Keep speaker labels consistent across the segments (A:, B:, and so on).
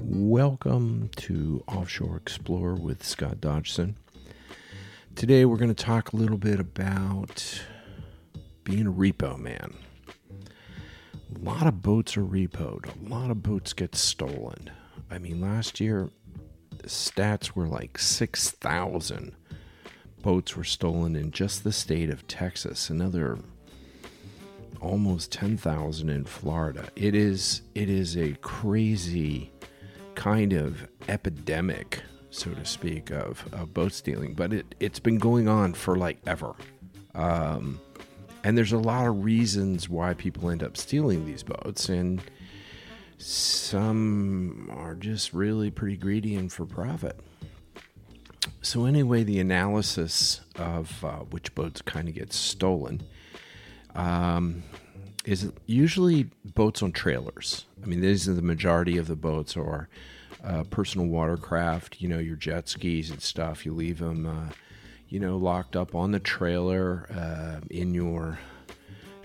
A: Welcome to Offshore Explorer with Scott Dodgson. Today we're going to talk a little bit about being a repo man. A lot of boats are repoed, a lot of boats get stolen. I mean, last year stats were like 6,000 boats were stolen in just the state of Texas. Another almost 10,000 in Florida. It is it is a crazy kind of epidemic, so to speak, of, of boat stealing, but it, it's been going on for like ever. Um, and there's a lot of reasons why people end up stealing these boats, and some are just really pretty greedy and for profit. So, anyway, the analysis of uh, which boats kind of get stolen um, is usually boats on trailers. I mean, these are the majority of the boats, or uh, personal watercraft. You know, your jet skis and stuff. You leave them, uh, you know, locked up on the trailer uh, in your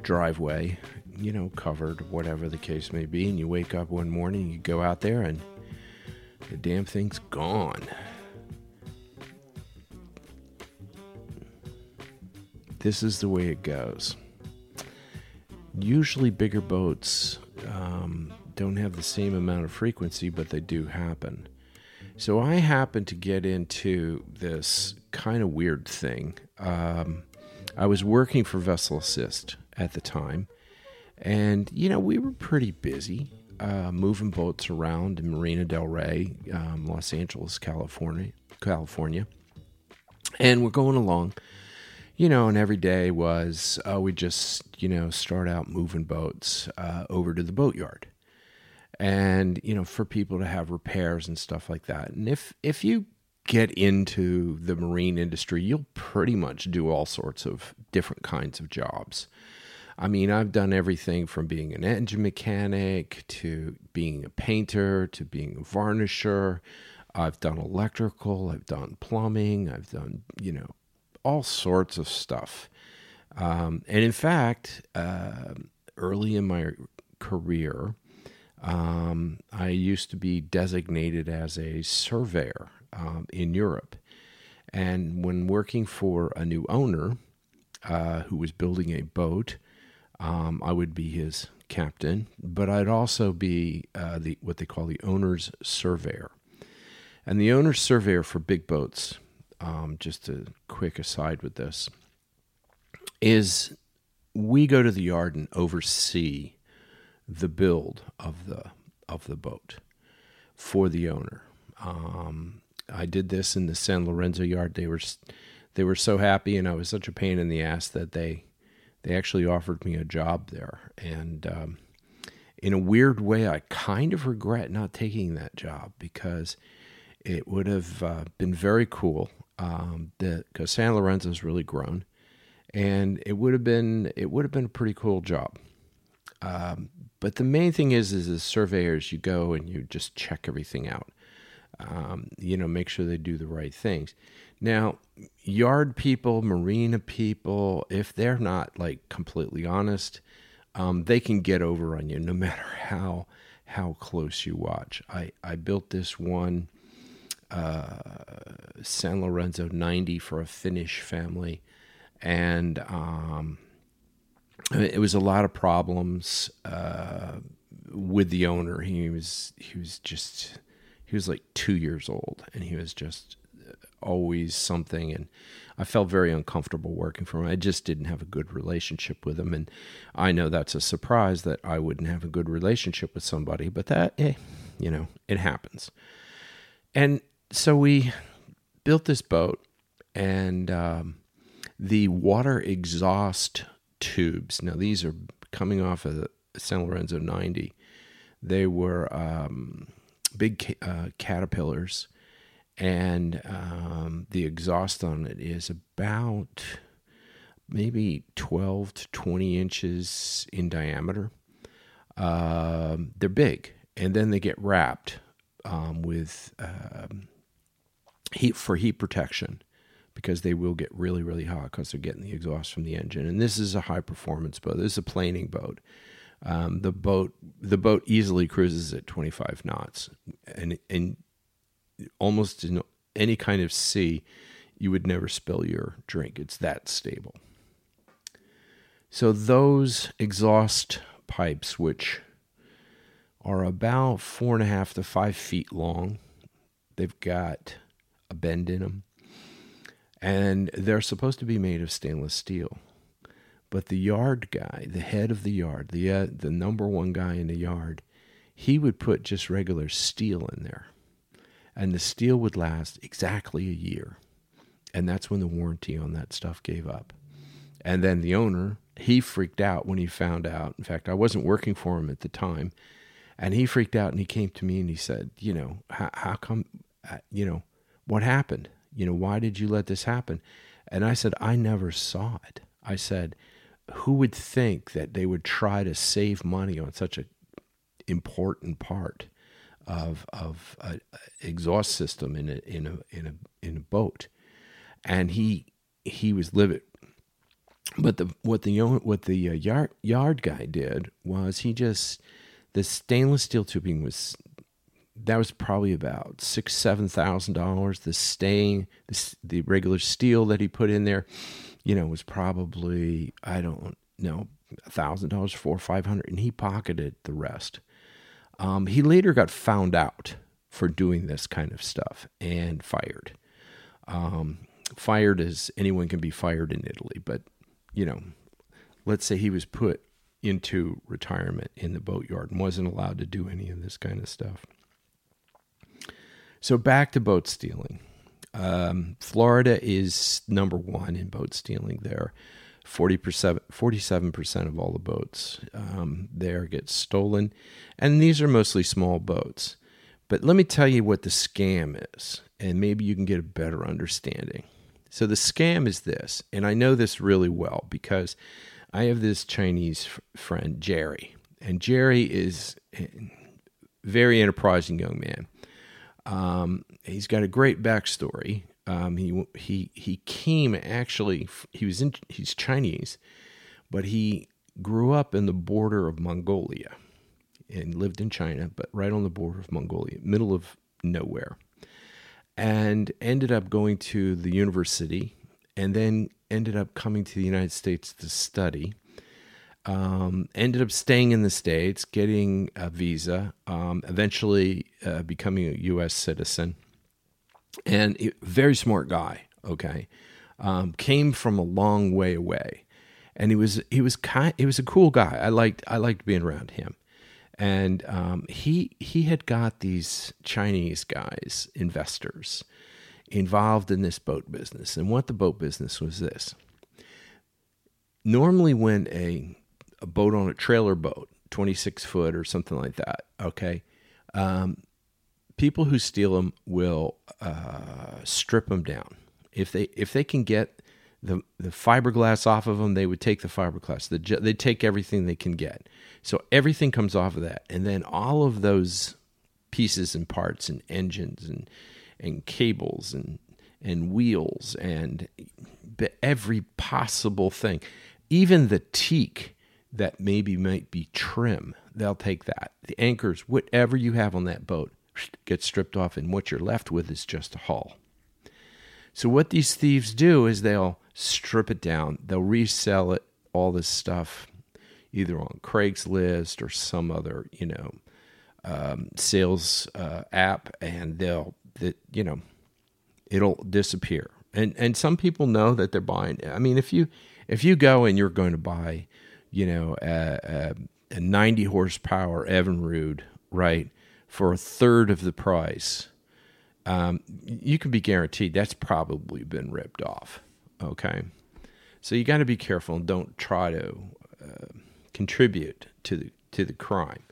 A: driveway. You know, covered, whatever the case may be. And you wake up one morning, you go out there, and the damn thing's gone. This is the way it goes usually bigger boats um, don't have the same amount of frequency, but they do happen. So I happened to get into this kind of weird thing. Um, I was working for Vessel Assist at the time, and you know we were pretty busy uh, moving boats around in Marina Del Rey, um, Los Angeles, California, California, and we're going along you know, and every day was uh, we just you know start out moving boats uh, over to the boatyard, and you know for people to have repairs and stuff like that. And if if you get into the marine industry, you'll pretty much do all sorts of different kinds of jobs. I mean, I've done everything from being an engine mechanic to being a painter to being a varnisher. I've done electrical, I've done plumbing, I've done, you know, all sorts of stuff. Um, and in fact, uh, early in my career, um, I used to be designated as a surveyor um, in Europe. And when working for a new owner uh, who was building a boat, um, I would be his captain, but I'd also be uh, the what they call the owner's surveyor. And the owner's surveyor for big boats um, just a quick aside with this, is we go to the yard and oversee the build of the of the boat for the owner. Um, I did this in the San Lorenzo yard. They were they were so happy, and I was such a pain in the ass that they they actually offered me a job there. And um, in a weird way, I kind of regret not taking that job because it would have uh, been very cool um, because San Lorenzo's really grown, and it would have been it would have been a pretty cool job. Um, but the main thing is, is as surveyors, you go and you just check everything out. Um, you know, make sure they do the right things. Now, yard people, marina people, if they're not like completely honest, um, they can get over on you no matter how how close you watch. I I built this one uh, San Lorenzo 90 for a Finnish family. And um, it was a lot of problems uh, with the owner. He was he was just he was like two years old, and he was just always something. And I felt very uncomfortable working for him. I just didn't have a good relationship with him, and I know that's a surprise that I wouldn't have a good relationship with somebody. But that, eh, you know, it happens. And so we built this boat, and um, the water exhaust tubes. Now these are coming off of the San Lorenzo 90. They were um, big uh, caterpillars, and um, the exhaust on it is about maybe 12 to 20 inches in diameter. Um, they're big, and then they get wrapped um, with um, heat for heat protection because they will get really really hot because they're getting the exhaust from the engine. And this is a high performance boat. This is a planing boat. Um, the boat the boat easily cruises at 25 knots, and and almost in any kind of sea, you would never spill your drink. It's that stable. So those exhaust pipes, which are about four and a half to five feet long, they've got a bend in them, and they're supposed to be made of stainless steel. But the yard guy, the head of the yard, the uh, the number one guy in the yard, he would put just regular steel in there, and the steel would last exactly a year, and that's when the warranty on that stuff gave up. And then the owner, he freaked out when he found out. In fact, I wasn't working for him at the time, and he freaked out and he came to me and he said, you know, how, how come, uh, you know, what happened? You know, why did you let this happen? And I said, I never saw it. I said, who would think that they would try to save money on such an important part of of a, exhaust system in a in a in a in a boat? And he he was livid. But the what the what the uh, yard yard guy did was he just the stainless steel tubing was that was probably about six seven thousand dollars. The stain, the, the regular steel that he put in there, you know, was probably I don't know thousand dollars, four five hundred, and he pocketed the rest. Um, he later got found out for doing this kind of stuff and fired. Um, fired as anyone can be fired in Italy, but you know, let's say he was put into retirement in the boatyard and wasn't allowed to do any of this kind of stuff. So back to boat stealing. Um, Florida is number one in boat stealing there. 40%, 47% of all the boats um, there get stolen. And these are mostly small boats. But let me tell you what the scam is, and maybe you can get a better understanding. So, the scam is this, and I know this really well because I have this Chinese f- friend, Jerry, and Jerry is a very enterprising young man. Um, he's got a great backstory. Um, he he he came actually. He was in. He's Chinese, but he grew up in the border of Mongolia, and lived in China, but right on the border of Mongolia, middle of nowhere, and ended up going to the university, and then ended up coming to the United States to study. Um, ended up staying in the States, getting a visa, um, eventually uh, becoming a U.S. citizen. And it, very smart guy, okay. Um, came from a long way away. And he was he was kind he was a cool guy. I liked I liked being around him. And um, he he had got these Chinese guys, investors, involved in this boat business. And what the boat business was this. Normally, when a, a boat on a trailer boat, 26 foot or something like that, okay, um, people who steal them will uh, strip them down. If they if they can get the the fiberglass off of them, they would take the fiberglass. The, they take everything they can get. So everything comes off of that, and then all of those pieces and parts and engines and and cables and and wheels and every possible thing, even the teak that maybe might be trim, they'll take that. The anchors, whatever you have on that boat, gets stripped off, and what you're left with is just a hull. So what these thieves do is they'll strip it down, they'll resell it, all this stuff, either on Craigslist or some other, you know, um, sales uh, app, and they'll that you know it'll disappear. And and some people know that they're buying. I mean, if you if you go and you're going to buy, you know, a, a, a 90 horsepower Evinrude, right, for a third of the price, um, you can be guaranteed that's probably been ripped off. Okay, so you got to be careful and don't try to uh, contribute to the to the crime.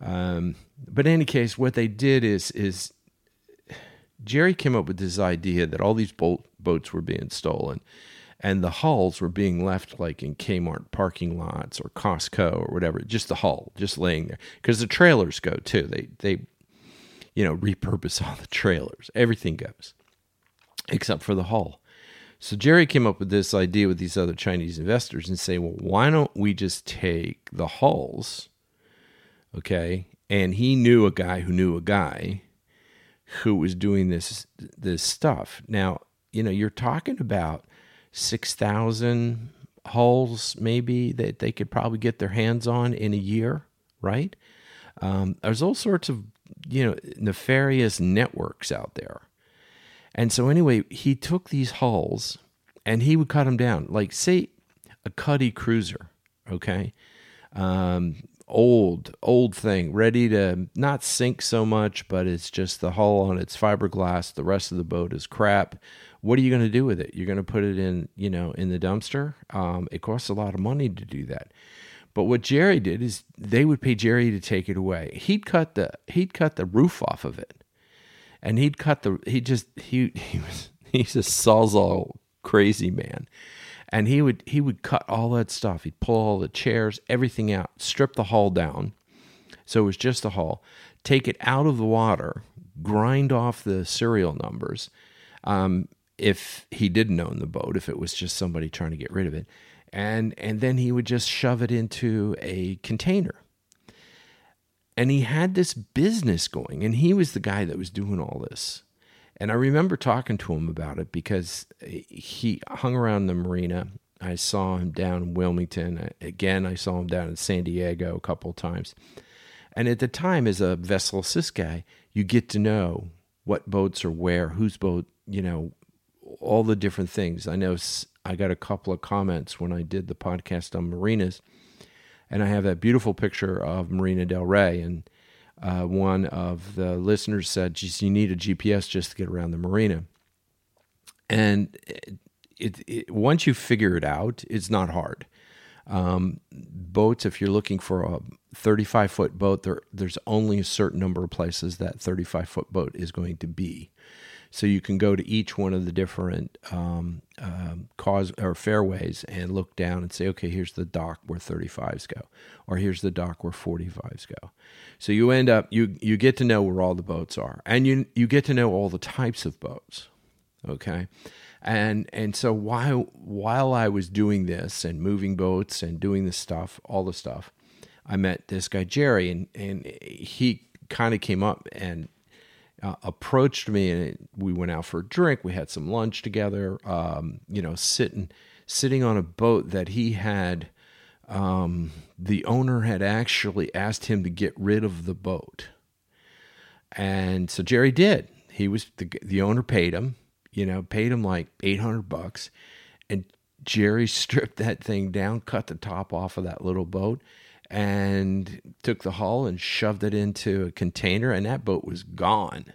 A: Um, but in any case, what they did is is Jerry came up with this idea that all these boat, boats were being stolen and the hulls were being left like in Kmart parking lots or Costco or whatever, just the hull, just laying there. Because the trailers go too. They they you know repurpose all the trailers. Everything goes. except for the hull. So Jerry came up with this idea with these other Chinese investors and say, well, why don't we just take the hulls, okay? And he knew a guy who knew a guy who was doing this this stuff. Now, you know, you're talking about six thousand hulls maybe that they could probably get their hands on in a year, right? Um, there's all sorts of you know nefarious networks out there and so anyway, he took these hulls and he would cut them down. Like say a Cuddy cruiser, okay? Um, old, old thing, ready to not sink so much, but it's just the hull on its fiberglass. The rest of the boat is crap. What are you going to do with it? You're going to put it in, you know, in the dumpster. Um, it costs a lot of money to do that. But what Jerry did is they would pay Jerry to take it away. He'd cut the he'd cut the roof off of it and he'd cut the he just he he was he's a sawzall crazy man and he would he would cut all that stuff he'd pull all the chairs everything out strip the hull down so it was just the hull take it out of the water grind off the serial numbers um, if he didn't own the boat if it was just somebody trying to get rid of it and and then he would just shove it into a container and he had this business going, and he was the guy that was doing all this. And I remember talking to him about it because he hung around the marina. I saw him down in Wilmington. Again, I saw him down in San Diego a couple of times. And at the time, as a vessel assist guy, you get to know what boats are where, whose boat, you know, all the different things. I know I got a couple of comments when I did the podcast on marinas and I have that beautiful picture of Marina Del Rey. And uh, one of the listeners said, "Geez, you need a GPS just to get around the marina." And it, it, it, once you figure it out, it's not hard. Um, boats, if you're looking for a 35 foot boat, there, there's only a certain number of places that 35 foot boat is going to be. So you can go to each one of the different um, um, cause or fairways and look down and say, okay, here's the dock where 35s go, or here's the dock where 45s go. So you end up you you get to know where all the boats are, and you you get to know all the types of boats. Okay, and and so while while I was doing this and moving boats and doing this stuff, all the stuff, I met this guy Jerry, and and he kind of came up and uh, approached me and we went out for a drink. We had some lunch together. Um, you know, sitting sitting on a boat that he had. Um, the owner had actually asked him to get rid of the boat, and so Jerry did. He was the the owner paid him. You know, paid him like eight hundred bucks, and Jerry stripped that thing down, cut the top off of that little boat, and took the hull and shoved it into a container, and that boat was gone.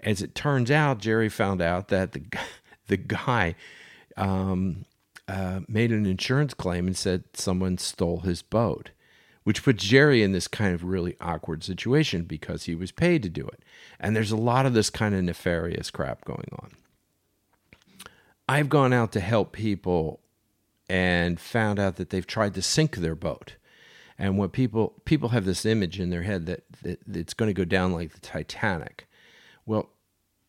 A: As it turns out, Jerry found out that the the guy um, uh, made an insurance claim and said someone stole his boat, which put Jerry in this kind of really awkward situation because he was paid to do it. And there's a lot of this kind of nefarious crap going on. I've gone out to help people and found out that they've tried to sink their boat and what people people have this image in their head that, that, it's going to go down like the Titanic. Well,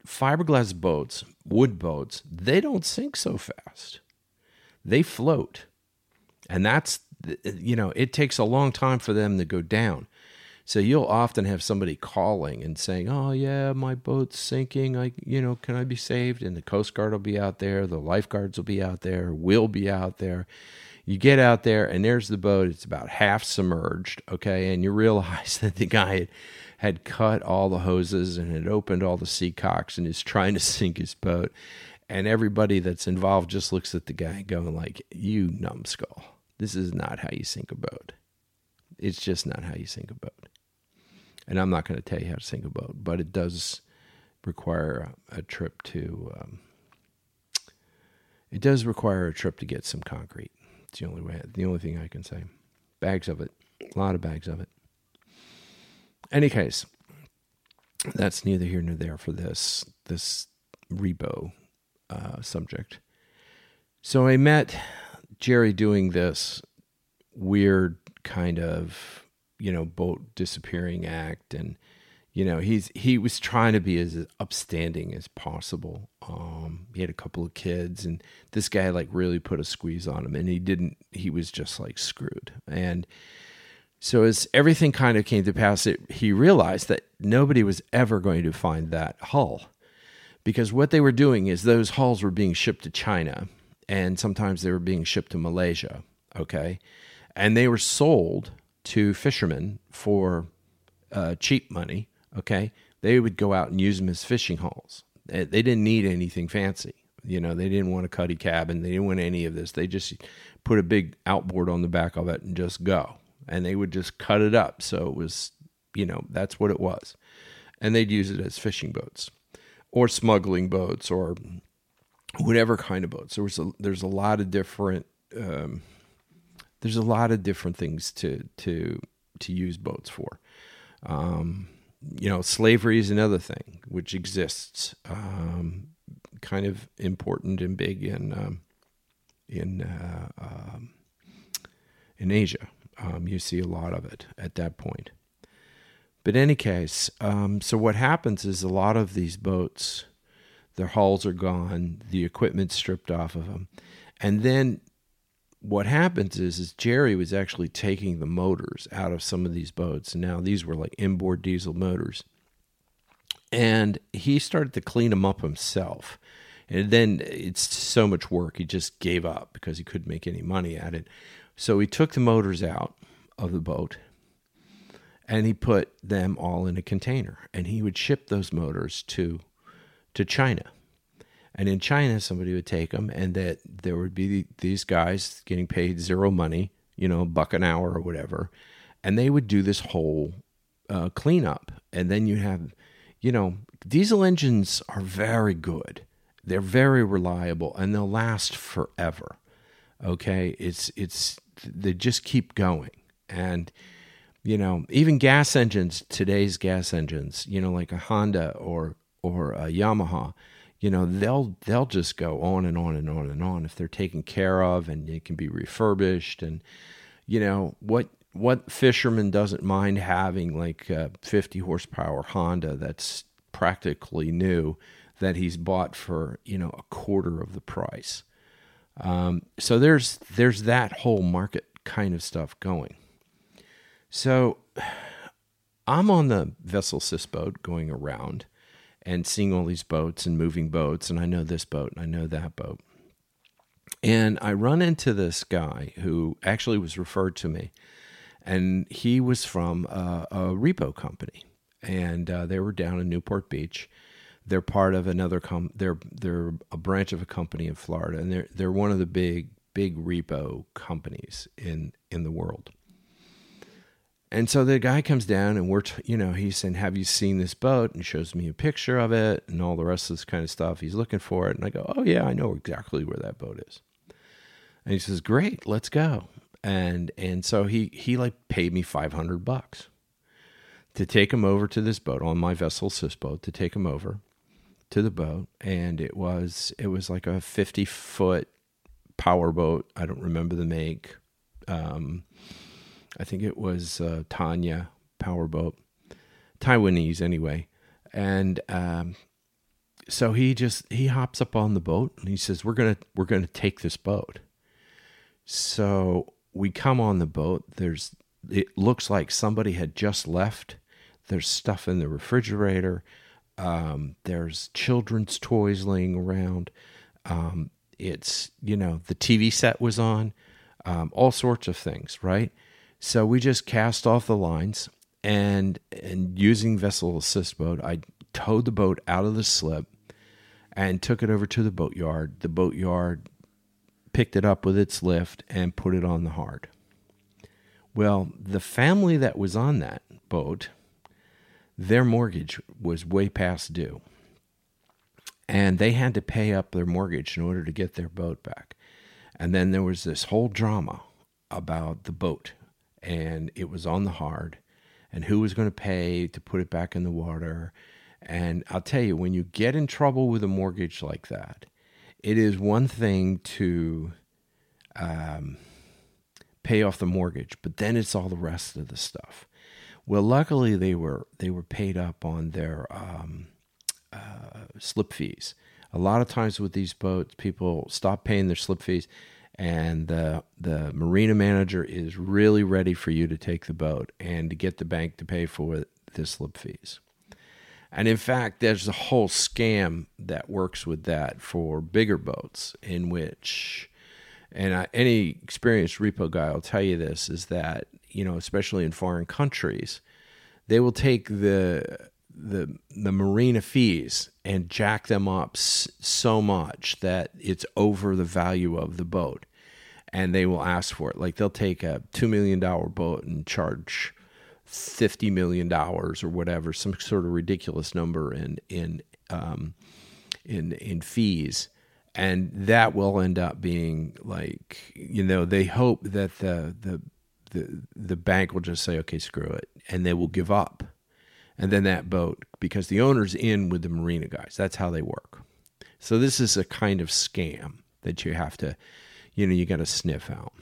A: fiberglass boats, wood boats, they don't sink so fast. They float. And that's you know, it takes a long time for them to go down. So you'll often have somebody calling and saying, "Oh yeah, my boat's sinking. I, you know, can I be saved?" And the Coast Guard will be out there, the lifeguards will be out there, we'll be out there, you get out there and there's the boat. It's about half submerged okay? And you realize that the guy had, had cut all the hoses and had opened all the sea cocks and is trying to sink his boat. And everybody that's involved just looks at the guy going like you numbskull. This is not how you sink a boat. It's just not how you sink a boat. And i'm not going to tell you how to sink a boat but it does require a, a trip to um, it does require a trip to get some concrete it's the only way. The only thing I can say. Bags of it. A lot of bags of it. Any case, that's neither here nor there for this this repo uh, subject. So I met Jerry doing this weird kind of you know boat disappearing act, and you know, he's he was trying to be as upstanding as possible. Um, he had a couple of kids, and this guy like really put a squeeze on him, and he didn't. He was just like screwed. And so as everything kind of came to pass, it, he realized that nobody was ever going to find that hull, because what they were doing is those hulls were being shipped to China, and sometimes they were being shipped to Malaysia. Okay, and they were sold to fishermen for uh, cheap money okay, they would go out and use them as fishing holes. They, didn't need anything fancy. You know, they didn't want a cuddy cabin. They didn't want any of this. They just put a big outboard on the back of it and just go. And they would just cut it up. So it was, you know, that's what it was. And they'd use it as fishing boats or smuggling boats or whatever kind of boats. There was a, there's a lot of different um, there's a lot of different things to to to use boats for. Um, you know, slavery is another thing which exists, um, kind of important and big in um, in uh, um, in Asia. Um, you see a lot of it at that point. But in any case, um, so what happens is a lot of these boats, their hulls are gone, the equipment stripped off of them, and then what happens is is Jerry was actually taking the motors out of some of these boats. And now these were like inboard diesel motors. And he started to clean them up himself. And then it's so much work, he just gave up because he couldn't make any money at it. So he took the motors out of the boat and he put them all in a container and he would ship those motors to to China. And in China, somebody would take them, and that there would be these guys getting paid zero money, you know, a buck an hour or whatever, and they would do this whole uh, cleanup. And then you have, you know, diesel engines are very good. They're very reliable, and they'll last forever. Okay, it's it's they just keep going, and you know, even gas engines, today's gas engines, you know, like a Honda or or a Yamaha you know they'll they'll just go on and on and on and on if they're taken care of and it can be refurbished. And you know what what fisherman doesn't mind having like a 50 horsepower Honda that's practically new that he's bought for you know a quarter of the price? Um, so there's there's that whole market kind of stuff going. So I'm on the vessel assist boat going around and seeing all these boats and moving boats, and I know this boat and I know that boat. And I run into this guy who actually was referred to me, and he was from a, a repo company, and uh, they were down in Newport Beach. They're part of another com. They're they're a branch of a company in Florida, and they're they're one of the big big repo companies in in the world. And so the guy comes down and we're, t- you know, he's saying, Have you seen this boat? And shows me a picture of it and all the rest of this kind of stuff. He's looking for it. And I go, Oh, yeah, I know exactly where that boat is. And he says, Great, let's go. And and so he he like paid me 500 bucks to take him over to this boat on my vessel assist boat to take him over to the boat and it was it was like a 50 foot power boat i don't remember the make um, I think it was uh, Tayana Powerboat, Taiwanese anyway, and um, so he just he hops up on the boat and he says, "We're gonna we're gonna take this boat." So we come on the boat. There's it looks like somebody had just left. There's stuff in the refrigerator. Um, there's children's toys laying around. Um, it's you know the TV set was on. Um, all sorts of things, right? So we just cast off the lines and and using vessel assist boat, I towed the boat out of the slip and took it over to the boatyard. The boatyard picked it up with its lift and put it on the hard. Well, the family that was on that boat, their mortgage was way past due. And they had to pay up their mortgage in order to get their boat back. And then there was this whole drama about the boat and it was on the hard and who was going to pay to put it back in the water. And I'll tell you, when you get in trouble with a mortgage like that, it is one thing to um, pay off the mortgage, but then it's all the rest of the stuff. Well, luckily they were they were paid up on their um, uh, slip fees. A lot of times with these boats, people stop paying their slip fees, and the the marina manager is really ready for you to take the boat and to get the bank to pay for the slip fees. And in fact, there's a whole scam that works with that for bigger boats, in which, and I, any experienced repo guy will tell you this, is that you know, especially in foreign countries, they will take the the the marina fees and jack them up so much that it's over the value of the boat. And they will ask for it. Like they'll take a 2 million dollar boat and charge fifty million dollars or whatever, some sort of ridiculous number in in um, in in fees, and that will end up being like you know they hope that the the the the bank will just say okay screw it. And they will give up, and then that boat because the owner's in with the marina guys. That's how they work. So this is a kind of scam that you have to, you know, you got to sniff out.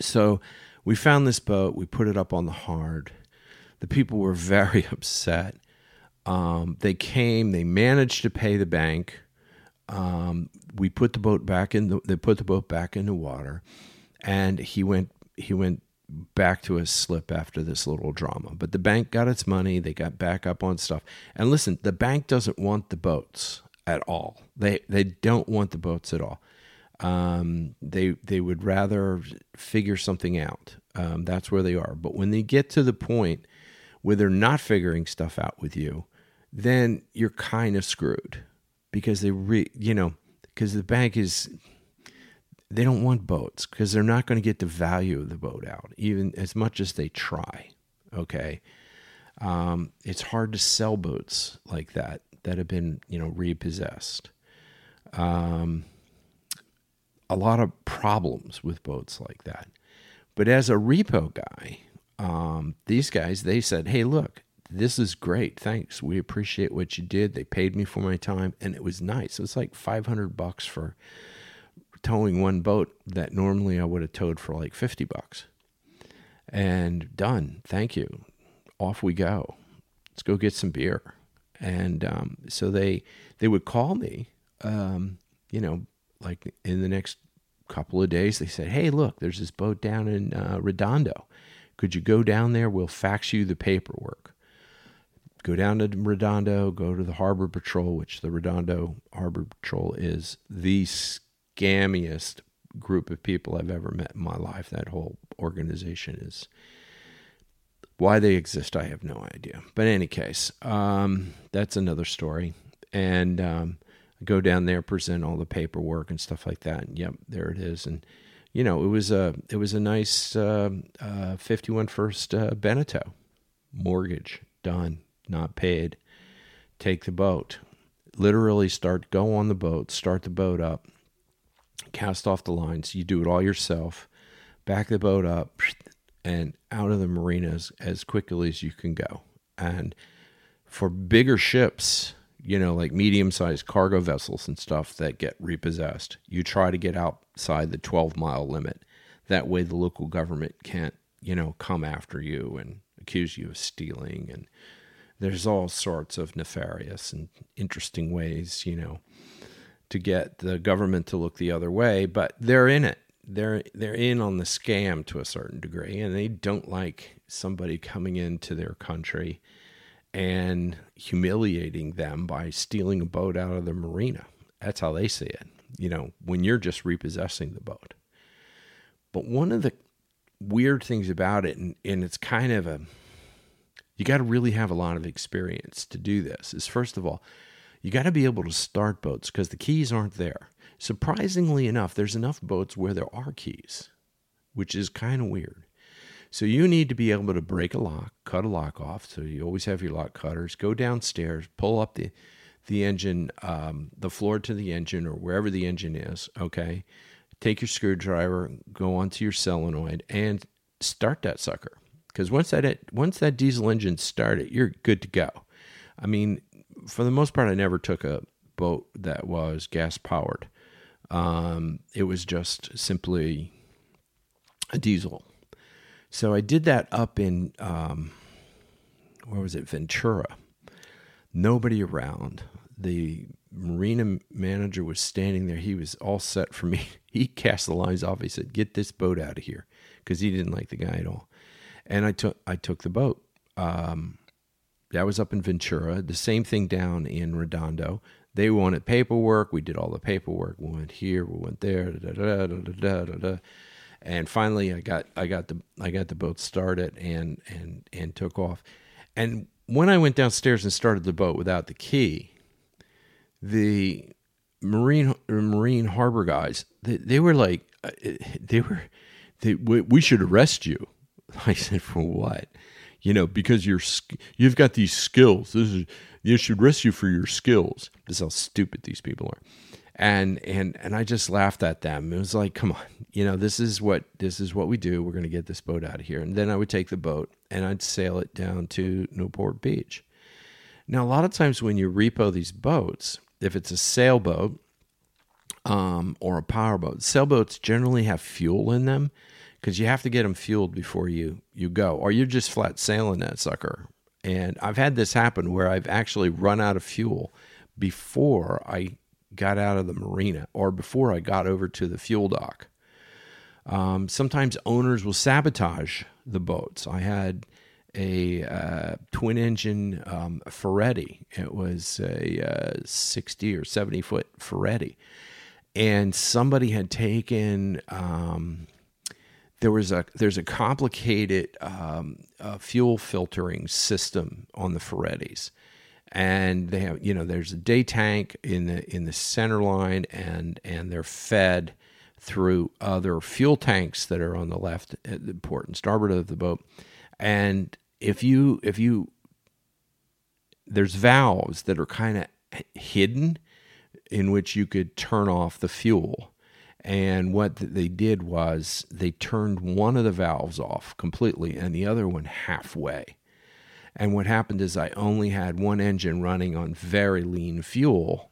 A: So we found this boat, we put it up on the hard. The people were very upset. Um, they came, they managed to pay the bank. Um, we put the boat back in the, they put the boat back in the water and he went he went back to a slip after this little drama. But the bank got its money, they got back up on stuff. And listen, the bank doesn't want the boats at all. They they don't want the boats at all. Um, they they would rather figure something out. Um, that's where they are. But when they get to the point where they're not figuring stuff out with you, then you're kind of screwed because they re, you know because the bank is they don't want boats because they're not going to get the value of the boat out even as much as they try. Okay, um, it's hard to sell boats like that that have been you know repossessed. Um, a lot of problems with boats like that. But as a repo guy, um, these guys, they said, hey, look, this is great. Thanks. We appreciate what you did. They paid me for my time and it was nice. It was like 500 bucks for towing one boat that normally I would have towed for like 50 bucks. And done. Thank you. Off we go. Let's go get some beer. And um, so they they would call me, um, you know, like in the next couple of days, they said, "Hey, look, there's this boat down in uh, Redondo. Could you go down there? We'll fax you the paperwork." Go down to Redondo, go to the Harbor Patrol, which the Redondo Harbor Patrol is the scammiest group of people I've ever met in my life. That whole organization is why they exist. I have no idea. But in any case, um, that's another story. And um, go down there, present all the paperwork and stuff like that. And yep, there it is. And you know, it was a it was a nice uh, uh, 51 first uh, Beneteau mortgage done, not paid. Take the boat, literally start go on the boat, start the boat up, cast off the lines. You do it all yourself. Back the boat up and out of the marinas as quickly as you can go. And for bigger ships, you know, like medium sized cargo vessels and stuff that get repossessed. You try to get outside the 12 mile limit. That way, the local government can't, you know, come after you and accuse you of stealing. And there's all sorts of nefarious and interesting ways, you know, to get the government to look the other way. But they're in it. They're they're in on the scam to a certain degree, and they don't like somebody coming into their country and humiliating them by stealing a boat out of the marina. That's how they see it, you know, when you're just repossessing the boat. But one of the weird things about it, and, and it's kind of a, you got to really have a lot of experience to do this, is first of all, you got to be able to start boats because the keys aren't there. Surprisingly enough, there's enough boats where there are keys, which is kind of weird. So you need to be able to break a lock, cut a lock off. So you always have your lock cutters. Go downstairs, pull up the the engine, um, the floor to the engine or wherever the engine is. Okay, take your screwdriver, go onto your solenoid, and start that sucker. Because once that once that diesel engine started, you're good to go. I mean, for the most part, I never took a boat that was gas powered. Um, it was just simply a diesel So I did that up in um, where was it, Ventura. Nobody around. The marina manager was standing there. He was all set for me. He cast the lines off. He said, "Get this boat out of here," because he didn't like the guy at all. And I took I took the boat. Um, that was up in Ventura. The same thing down in Redondo. They wanted paperwork. We did all the paperwork. We went here. We went there. Da, da, da, da, da, da, and finally, I got I got the I got the boat started and and and took off. And when I went downstairs and started the boat without the key, the marine marine harbor guys they, they were like uh, they were they we should arrest you i said for what you know because you're you've got these skills. This is you should arrest you for your skills. This is how stupid these people are. And and and i just laughed at them. It was like come on you know this is what this is what we do. We're going to get this boat out of here. And then i would take the boat and i'd sail it down to newport beach. Now a lot of times when you repo these boats if it's a sailboat um, or a powerboat, sailboats generally have fuel in them because you have to get them fueled before you you go, or you're just flat sailing that sucker. And I've had this happen where I've actually run out of fuel before I got out of the marina or before I got over to the fuel dock. Um, sometimes owners will sabotage the boats. I had a uh, twin engine um, Ferretti. It was a uh, 60 or 70 foot Ferretti. And somebody had taken, um, there was a, there's a complicated um, uh, fuel filtering system on the Ferrettis. And they have, you know, there's a day tank in the in the center line, and and they're fed through other fuel tanks that are on the left, uh, the port and starboard of the boat and if you if you there's valves that are kind of hidden in which you could turn off the fuel. And what they did was they turned one of the valves off completely and the other one halfway. And what happened is I only had one engine running on very lean fuel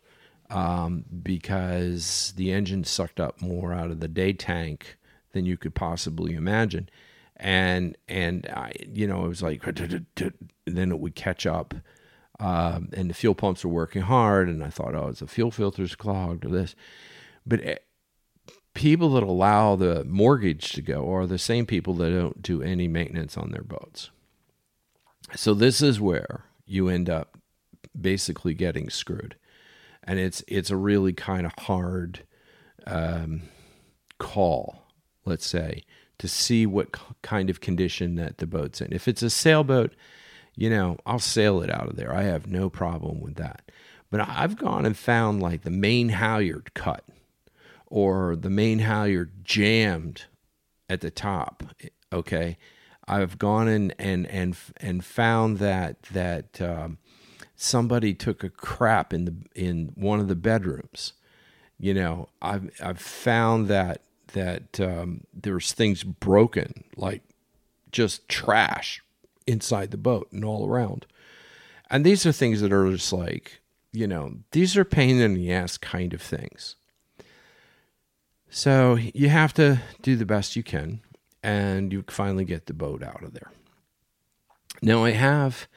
A: um, because the engine sucked up more out of the day tank than you could possibly imagine and and I, you know, it was like then it would catch up, um, and the fuel pumps were working hard, and I thought, oh, it's the fuel filter's clogged or this, but eh, people that allow the mortgage to go are the same people that don't do any maintenance on their boats. So this is where you end up basically getting screwed, and it's it's a really kind of hard um, call, let's say to see what kind of condition that the boat's in. If it's a sailboat, you know, I'll sail it out of there. I have no problem with that. But I've gone and found like the main halyard cut or the main halyard jammed at the top. Okay. I've gone in and and and found that that um, somebody took a crap in the in one of the bedrooms. You know, I've I've found that that um, there's things broken, like just trash inside the boat and all around. And these are things that are just like, you know, these are pain in the ass kind of things. So you have to do the best you can, and you finally get the boat out of there. Now, I have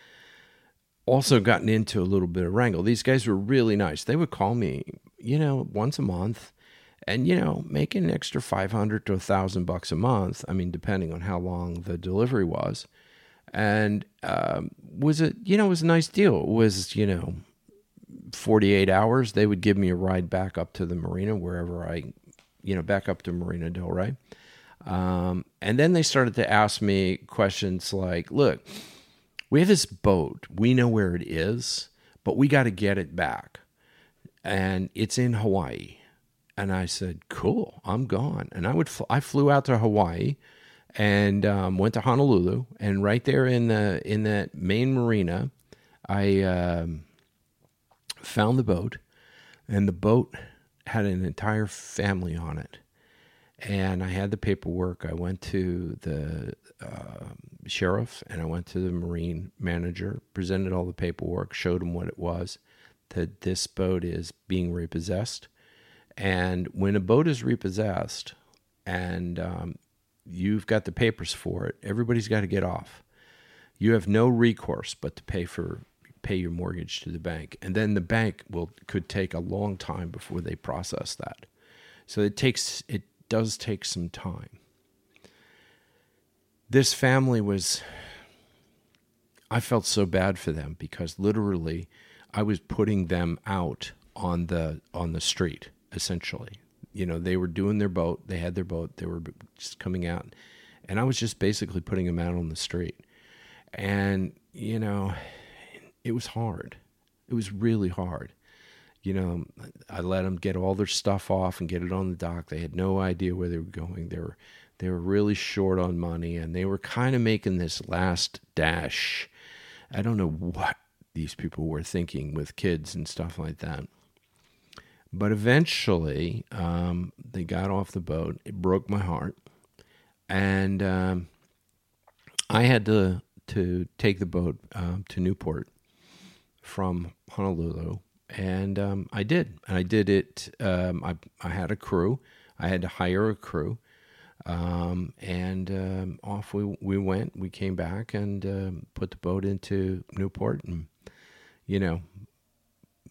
A: also gotten into a little bit of wrangle. These guys were really nice. They would call me, you know, once a month and you know making an extra 500 to a thousand bucks a month i mean depending on how long the delivery was and um, was it you know it was a nice deal it was you know 48 hours they would give me a ride back up to the marina wherever i you know back up to marina del rey. Um, and then they started to ask me questions like look we have this boat. We know where it is but we got to get it back. And it's in hawaii. And I said, "Cool, I'm gone." And I would fl- I flew out to Hawaii and um, went to Honolulu, and right there in the in that main marina, I um, found the boat, and the boat had an entire family on it. And I had the paperwork. I went to the uh, sheriff and I went to the marine manager, presented all the paperwork, showed him what it was that this boat is being repossessed and when a boat is repossessed, and um, you've got the papers for it. Everybody's got to get off. You have no recourse but to pay for pay your mortgage to the bank, and then the bank will could take a long time before they process that. So it takes it does take some time. This family was I felt so bad for them because literally I was putting them out on the on the street essentially. You know, they were doing their boat, they had their boat, they were just coming out and I was just basically putting them out on the street. And you know, it was hard. It was really hard. You know, I let them get all their stuff off and get it on the dock. They had no idea where they were going. They were they were really short on money and they were kind of making this last dash. I don't know what these people were thinking with kids and stuff like that. But eventually, um, they got off the boat. It broke my heart, and um, I had to to take the boat um, to Newport from Honolulu, and um, I did. And I did it. Um, I I had a crew. I had to hire a crew, um, and um, off we we went. We came back and uh, put the boat into Newport, and you know,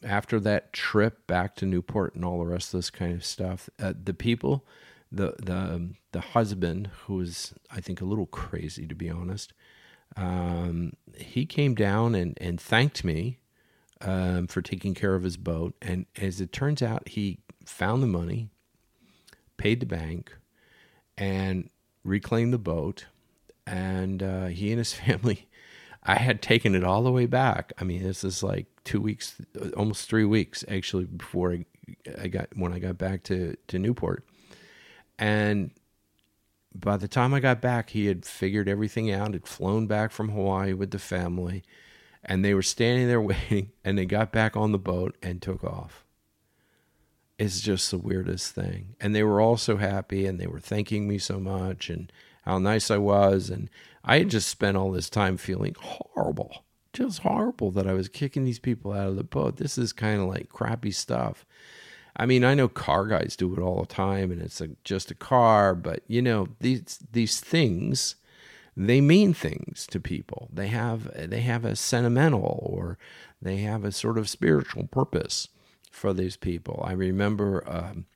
A: after that trip back to Newport and all the rest of this kind of stuff, uh, the people, the the the husband who was I think a little crazy to be honest, um, he came down and and thanked me um, for taking care of his boat, and as it turns out, he found the money, paid the bank, and reclaimed the boat, and uh, he and his family. I had taken it all the way back. I mean, this is like two weeks, almost three weeks actually before I, I got when I got back to to Newport, and by the time I got back, he had figured everything out. Had flown back from Hawaii with the family, and they were standing there waiting. And they got back on the boat and took off. It's just the weirdest thing. And they were all so happy, and they were thanking me so much, and how nice I was. And I had just spent all this time feeling horrible just horrible that I was kicking these people out of the boat. This is kind of like crappy stuff. I mean, I know car guys do it all the time, and it's a, just a car, but you know these these things, they mean things to people. They have they have a sentimental or they have a sort of spiritual purpose for these people. I remember um,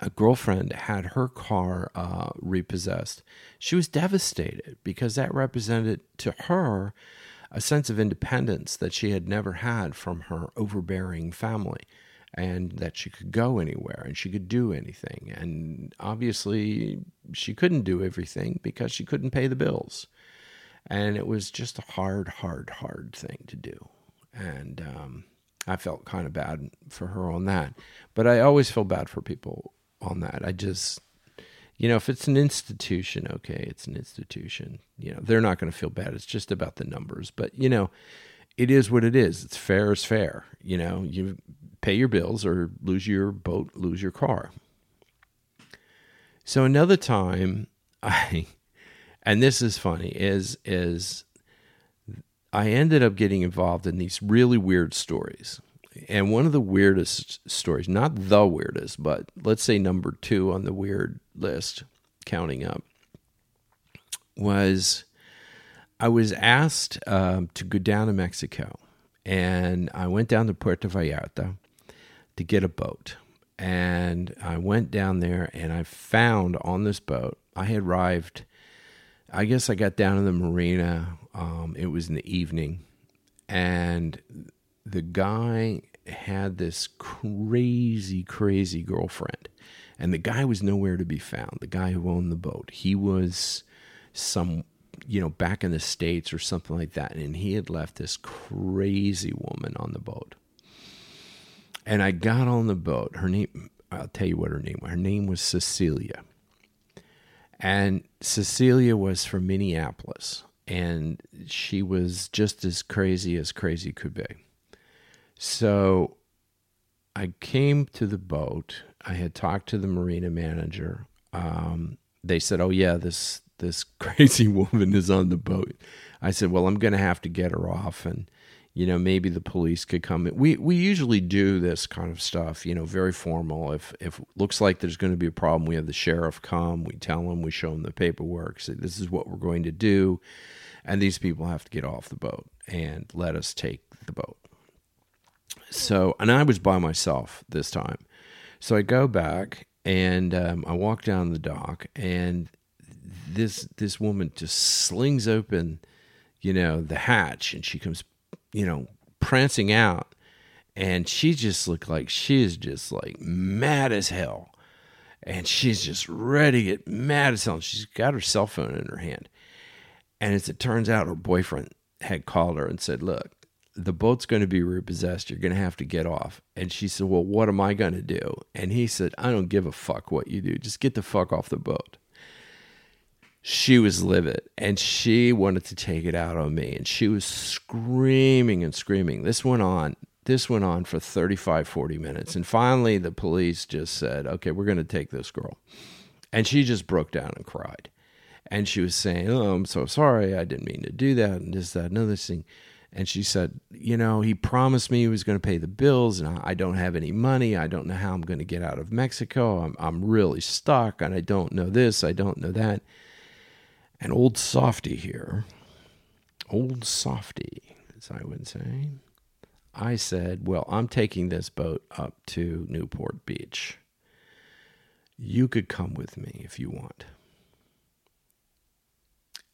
A: a girlfriend had her car uh, repossessed. She was devastated because that represented to her a sense of independence that she had never had from her overbearing family and that she could go anywhere and she could do anything. And obviously, she couldn't do everything because she couldn't pay the bills. And it was just a hard, hard, hard thing to do. And um, I felt kind of bad for her on that. But I always feel bad for people on that. I just, you know, if it's an institution, okay, it's an institution. You know, they're not going to feel bad. It's just about the numbers. But, you know, it is what it is. It's fair is fair. You know, you pay your bills or lose your boat, lose your car. So another time I and this is funny is is I ended up getting involved in these really weird stories. And one of the weirdest stories, not the weirdest, but let's say number 2 on the weird list counting up was I was asked um, to go down to Mexico, and I went down to Puerto Vallarta to get a boat. And I went down there, and I found on this boat, I had arrived. I guess I got down to the marina. Um, it was in the evening, and the guy had this crazy, crazy girlfriend and the guy was nowhere to be found. The guy who owned the boat, he was some, you know, back in the states or something like that, and he had left this crazy woman on the boat. And I got on the boat. Her name, I'll tell you what her name was. Her name was Cecilia. And Cecilia was from Minneapolis, and she was just as crazy as crazy could be. So I came to the boat I had talked to the marina manager. Um, they said, "Oh yeah, this this crazy woman is on the boat." I said, "Well, I'm going to have to get her off," and you know maybe the police could come we we usually do this kind of stuff you know very formal. If if looks like there's going to be a problem we have the sheriff come we tell them we show them the paperwork say this is what we're going to do and these people have to get off the boat and let us take the boat. So and i was by myself this time. So i go back and um, i walk down the dock and this this woman just slings open you know the hatch and she comes you know, prancing out. And she just looked like she is just like mad as hell. And she's just ready to get mad as hell. She's got her cell phone in her hand. And as it turns out, her boyfriend had called her and said, Look, the boat's going to be repossessed. You're going to have to get off. And she said, Well, what am I going to do? And he said, I don't give a fuck what you do. Just get the fuck off the boat she was livid and she wanted to take it out on me and she was screaming and screaming. This went on this went on for 35 40 minutes and finally the police just said okay we're going to take this girl. And she just broke down and cried. And she was saying oh i'm so sorry i didn't mean to do that and this that and other thing. And she said you know he promised me he was going to pay the bills and i don't have any money i don't know how i'm going to get out of mexico i'm, I'm really stuck and i don't know this i don't know that and old softy here, old softy, as I would say, I said, Well, I'm taking this boat up to Newport Beach. You could come with me if you want.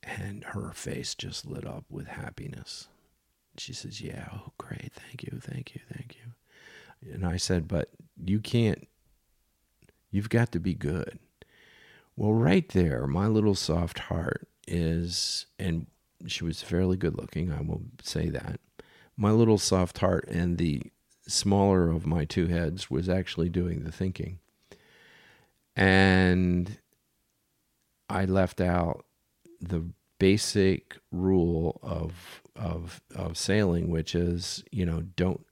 A: And her face just lit up with happiness. She says, Yeah, oh, great. Thank you. Thank you. Thank you. And I said, But you can't, you've got to be good. Well, right there, my little soft heart is, and she was fairly good looking, I will say that. My little soft heart and the smaller of my two heads was actually doing the thinking. And I left out the basic rule of of of sailing, which is, you know, don't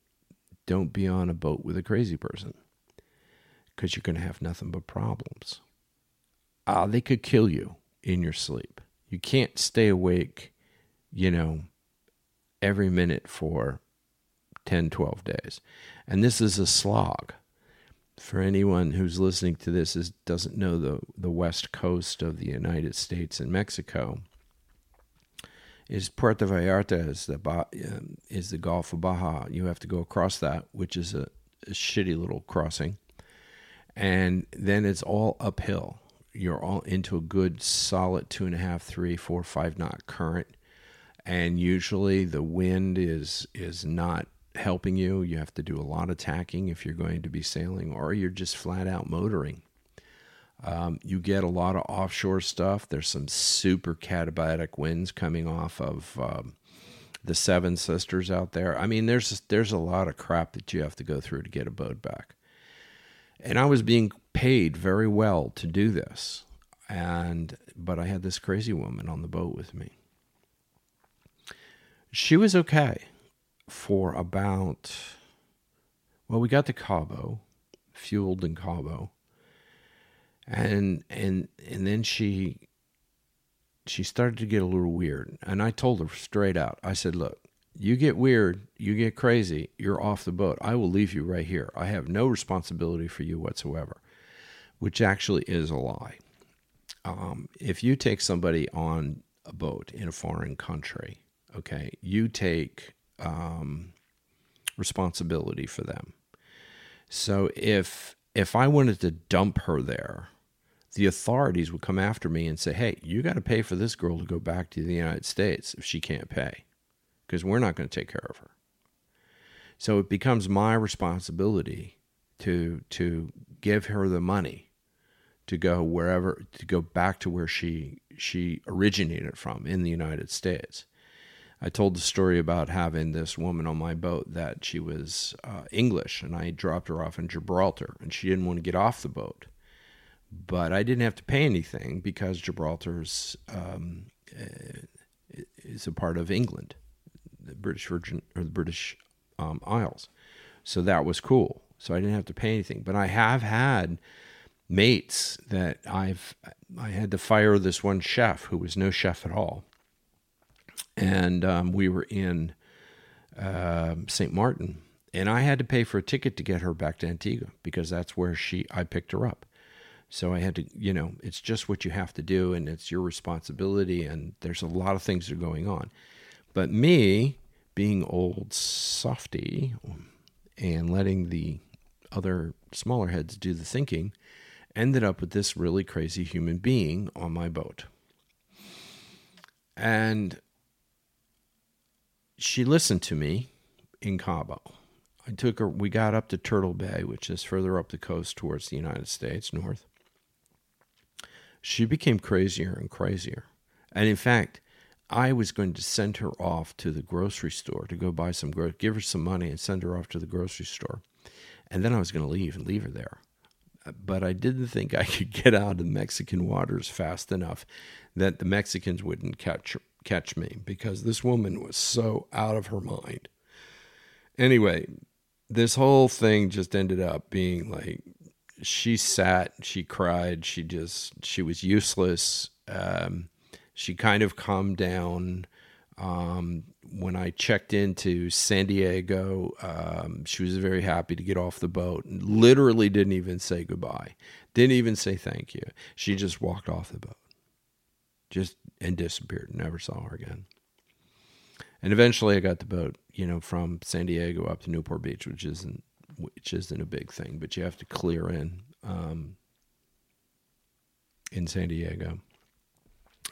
A: don't be on a boat with a crazy person because you're going to have nothing but problems uh, they could kill you in your sleep. You can't stay awake, you know, every minute for 10, 12 days. And this is a slog. For anyone who's listening to this is doesn't know the, the west coast of the United States and Mexico, is Puerto Vallarta is the um, is the Gulf of Baja. You have to go across that, which is a, a shitty little crossing, and then it's all uphill you're all into a good solid two and a half, three, four, five knot current, and usually the wind is is not helping you. You have to do a lot of tacking if you're going to be sailing, or you're just flat out motoring. Um, you get a lot of offshore stuff. There's some super katabatic winds coming off of um, the Seven Sisters out there. I mean, there's there's a lot of crap that you have to go through to get a boat back. And I was being paid very well to do this. And but I had this crazy woman on the boat with me. She was okay for about well, we got to Cabo, fueled in Cabo. And and and then she she started to get a little weird. And I told her straight out. I said, "Look, you get weird, you get crazy, you're off the boat. I will leave you right here. I have no responsibility for you whatsoever which actually is a lie. Um, if you take somebody on a boat in a foreign country, okay, you take um, responsibility for them. So if if I wanted to dump her there, the authorities would come after me and say, "Hey, you got to pay for this girl to go back to the United States if she can't pay, because we're not going to take care of her." So it becomes my responsibility to to give her the money to go wherever to go back to where she she originated from in the United States. I told the story about having this woman on my boat that she was uh, English, and I dropped her off in Gibraltar, and she didn't want to get off the boat, but I didn't have to pay anything because Gibraltar's um, uh, is a part of England, British Virgin or the British um, Isles, so that was cool. So I didn't have to pay anything, but I have had mates that I've I had to fire this one chef who was no chef at all, and um, we were in uh, St. Martin, and I had to pay for a ticket to get her back to Antigua because that's where she I picked her up. So I had to, you know, it's just what you have to do, and it's your responsibility. And there's a lot of things that are going on. But me, being old softy, and letting the other smaller heads do the thinking, ended up with this really crazy human being on my boat. And she listened to me in Cabo. I took her, we got up to Turtle Bay, which is further up the coast towards the United States, north. She became crazier and crazier. And in fact, I was going to send her off to the grocery store to go buy some, give her some money and send her off to the grocery store. And then I was going to leave and leave her there. But I didn't think I could get out of Mexican waters fast enough that the Mexicans wouldn't catch catch me because this woman was so out of her mind. Anyway, this whole thing just ended up being like she sat, she cried, she just she was useless. Um, she kind of calmed down. Um, when I checked into San Diego, um, she was very happy to get off the boat. Literally didn't even say goodbye, didn't even say thank you. She just walked off the boat, just and disappeared. Never saw her again. And eventually, I got the boat, you know, from San Diego up to Newport Beach, which isn't which isn't a big thing, but you have to clear in um, in San Diego,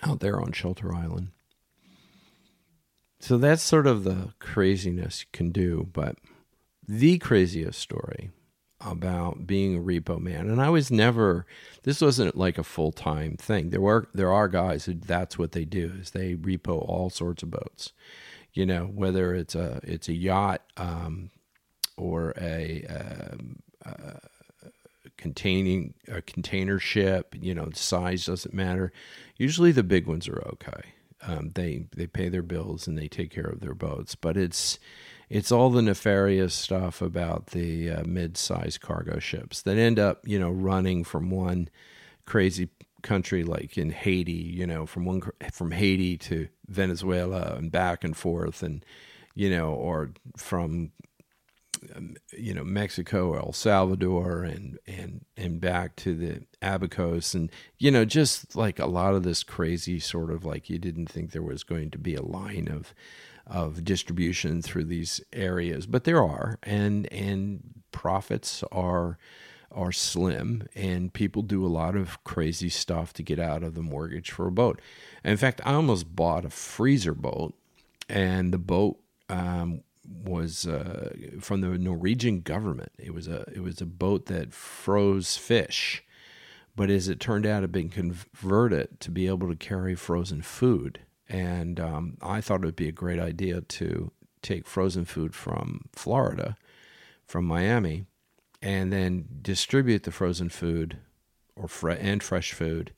A: out there on Shelter Island. So that's sort of the craziness you can do, but the craziest story about being a repo man, and I was never. This wasn't like a full time thing. There were there are guys who that's what they do is they repo all sorts of boats. You know, whether it's a it's a yacht, um, or a, um, uh, containing a container ship. You know, size doesn't matter. Usually, the big ones are okay. Um, they they pay their bills and they take care of their boats, but it's it's all the nefarious stuff about the uh, mid-sized cargo ships that end up, you know, running from one crazy country like in Haiti, you know, from one from Haiti to Venezuela and back and forth, and you know, or from you know Mexico, El Salvador, and and and back to the Abacos, and you know just like a lot of this crazy sort of like you didn't think there was going to be a line of of distribution through these areas, but there are, and and profits are are slim, and people do a lot of crazy stuff to get out of the mortgage for a boat. in fact, I almost bought a freezer boat, and the boat um, was uh, from the Norwegian government. It was a it was a boat that froze fish, but as it turned out, had been converted to be able to carry frozen food. And um, I thought it would be a great idea to take frozen food from Florida, from Miami, and then distribute the frozen food or fre- and fresh food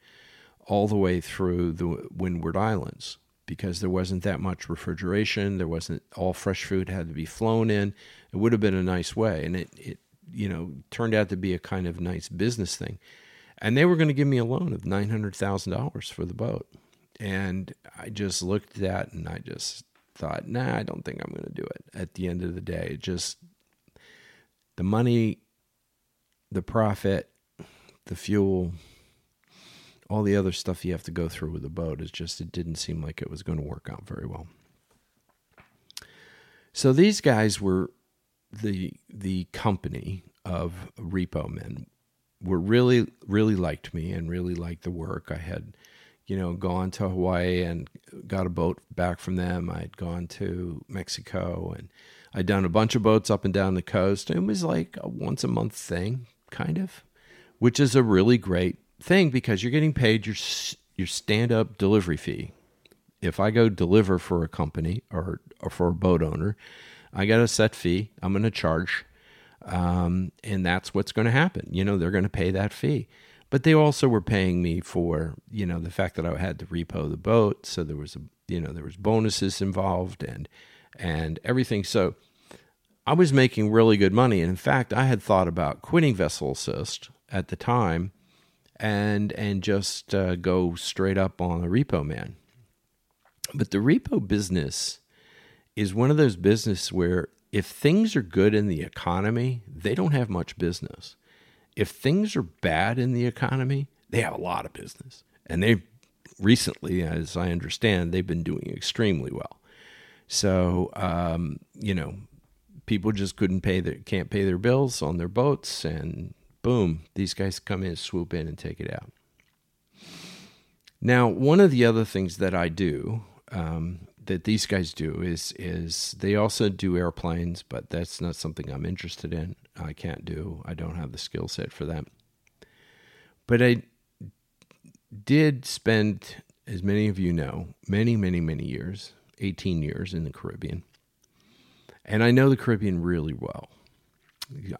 A: all the way through the Windward Islands because there wasn't that much refrigeration. There wasn't all fresh food had to be flown in. It would have been a nice way, and it it you know turned out to be a kind of nice business thing. And they were going to give me a loan of nine hundred thousand dollars for the boat, and I just looked at that and I just thought, nah, I don't think I'm going to do it. At the end of the day, it just the money, the profit, the fuel all the other stuff you have to go through with a boat is just it didn't seem like it was going to work out very well. So these guys were the the company of repo men were really really liked me and really liked the work. I had you know gone to Hawaii and got a boat back from them. I'd gone to Mexico and I'd done a bunch of boats up and down the coast. It was like a once a month thing kind of which is a really great thing because you're getting paid your your stand up delivery fee. If I go deliver for a company or, or for a boat owner, I got a set fee. I'm going to charge, um, and that's what's going to happen. You know, they're going to pay that fee. But they also were paying me for you know the fact that I had to repo the boat, so there was a you know there was bonuses involved and and everything. So I was making really good money. And in fact, I had thought about quitting Vessel Assist at the time and and just uh, go straight up on a repo man. But the repo business is one of those businesses where if things are good in the economy, they don't have much business. If things are bad in the economy, they have a lot of business. And they've recently, as I understand, they've been doing extremely well. So, um, you know, people just couldn't pay their can't pay their bills on their boats, and boom, these guys come in, swoop in, and take it out. Now, one of the other things that I do um, that these guys do is is they also do airplanes, but that's not something I'm interested in. I can't do. I don't have the skill set for that. But I did spend, as many of you know, many, many, many years, 18 years in the Caribbean. And I know the Caribbean really well.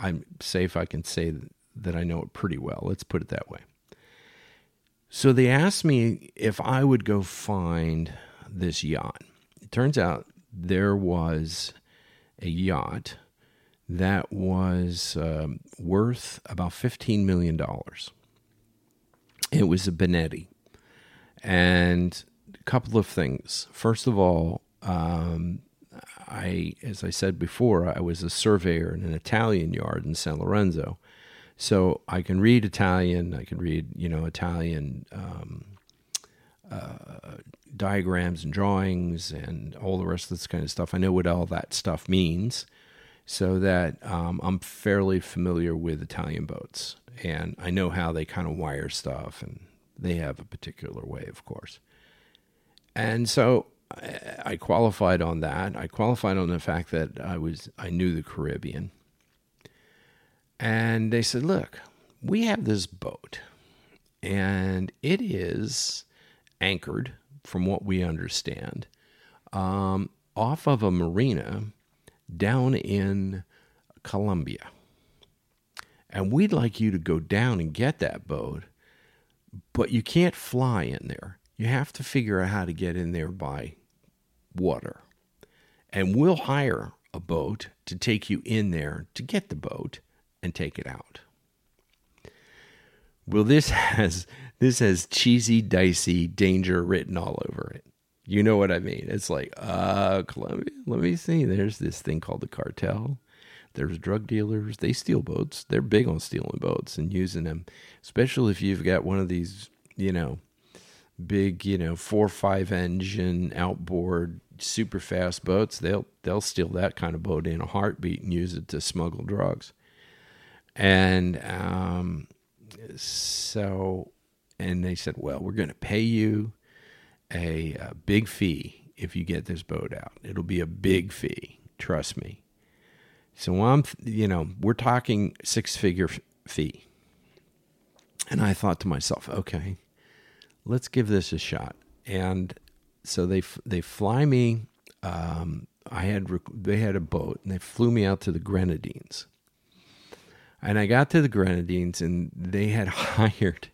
A: I'm safe, I can say that I know it pretty well. Let's put it that way. So they asked me if I would go find this yacht. It turns out there was a yacht that was um, worth about $15 million. It was a Benetti. And a couple of things. First of all, um, I, as I said before, I was a surveyor in an Italian yard in San Lorenzo. So I can read Italian. I can read, you know, Italian um, uh, diagrams and drawings and all the rest of this kind of stuff. I know what all that stuff means, so that um, I'm fairly familiar with Italian boats and I know how they kind of wire stuff, and they have a particular way, of course. And so I qualified on that. I qualified on the fact that I was I knew the Caribbean. And they said, "Look, we have this boat, and it is anchored, from what we understand, um, off of a marina down in Colombia. And we'd like you to go down and get that boat, but you can't fly in there. You have to figure out how to get in there by water. And we'll hire a boat to take you in there to get the boat and take it out. Well, this has this has cheesy, dicey danger written all over it. You know what I mean? It's like, uh, Colombia, let me see. There's this thing called the cartel. There's drug dealers. They steal boats. They're big on stealing boats and using them, especially if you've got one of these, you know, big, you know, four five engine outboard super fast boats. They'll they'll steal that kind of boat in a heartbeat and use it to smuggle drugs. And um, so, and they said, well, we're going to pay you a, a big fee if you get this boat out. It'll be a big fee. Trust me. So I'm, you know, we're talking six figure fee. And I thought to myself, okay, let's give this a shot. And so they they fly me. Um, I had they had a boat and they flew me out to the Grenadines. And I got to the Grenadines and they had hired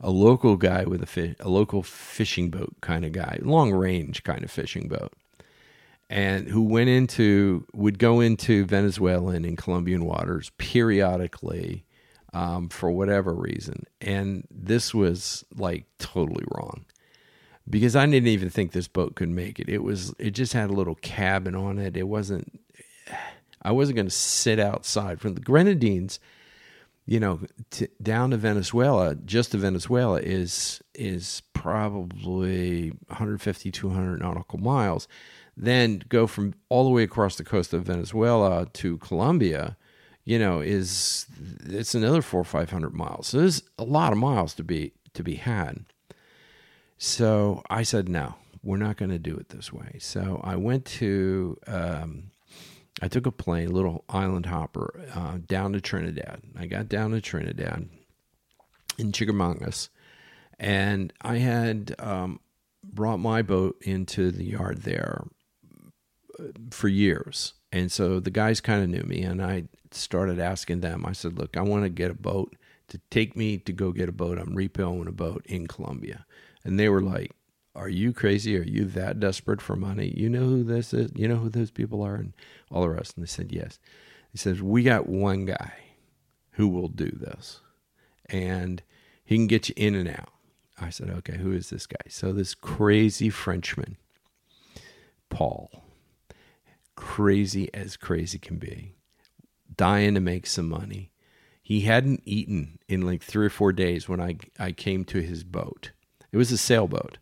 A: a local guy with a fish, a local fishing boat kind of guy, long range kind of fishing boat, and who went into would go into Venezuelan and Colombian waters periodically um, for whatever reason, and this was like totally wrong because I didn't even think this boat could make it. It was it just had a little cabin on it. It wasn't. I wasn't going to sit outside from the Grenadines you know, down to Venezuela, just to Venezuela is is probably 150 200 nautical miles. Then go from all the way across the coast of Venezuela to Colombia, you know, is it's another four or five hundred miles. So there's a lot of miles to be to be had. So I said no, we're not going to do it this way. So I went to um, I took a plane, little island hopper, uh, down to Trinidad. I got down to Trinidad in Chaguaramas, and I had um, brought my boat into the yard there uh, for years. And so the guys kind of knew me, and I started asking them. I said, "Look, I want to get a boat to take me to go get a boat. I'm repoing a boat in Colombia," and they were like, are you crazy? Are you that desperate for money? You know who this is? You know who those people are? And all the rest. And they said, yes. He says, we got one guy who will do this and he can get you in and out. I said, okay, who is this guy? So this crazy Frenchman, Paul, crazy as crazy can be, dying to make some money. He hadn't eaten in like three or four days when I, I came to his boat. It was a sailboat,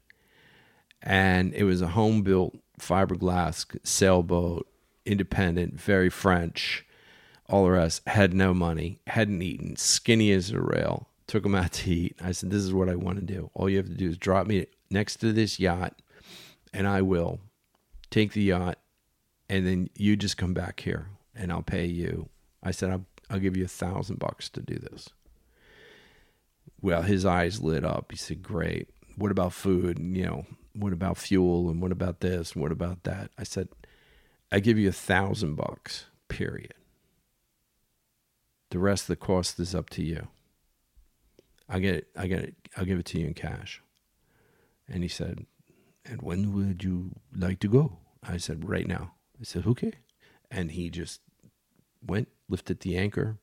A: and it was a home built fiberglass sailboat, independent, very French, all the rest. Had no money, hadn't eaten, skinny as a rail. Took him out to eat. I said, This is what I want to do. All you have to do is drop me next to this yacht, and I will take the yacht, and then you just come back here, and I'll pay you. I said, I'll, I'll give you a thousand bucks to do this. Well, his eyes lit up. He said, Great. What about food? And, you know, what about fuel? And what about this? And what about that? I said, I give you a thousand bucks, period. The rest of the cost is up to you. I get it. I get it. I'll give it to you in cash. And he said, And when would you like to go? I said, Right now. I said, Okay. And he just went, lifted the anchor.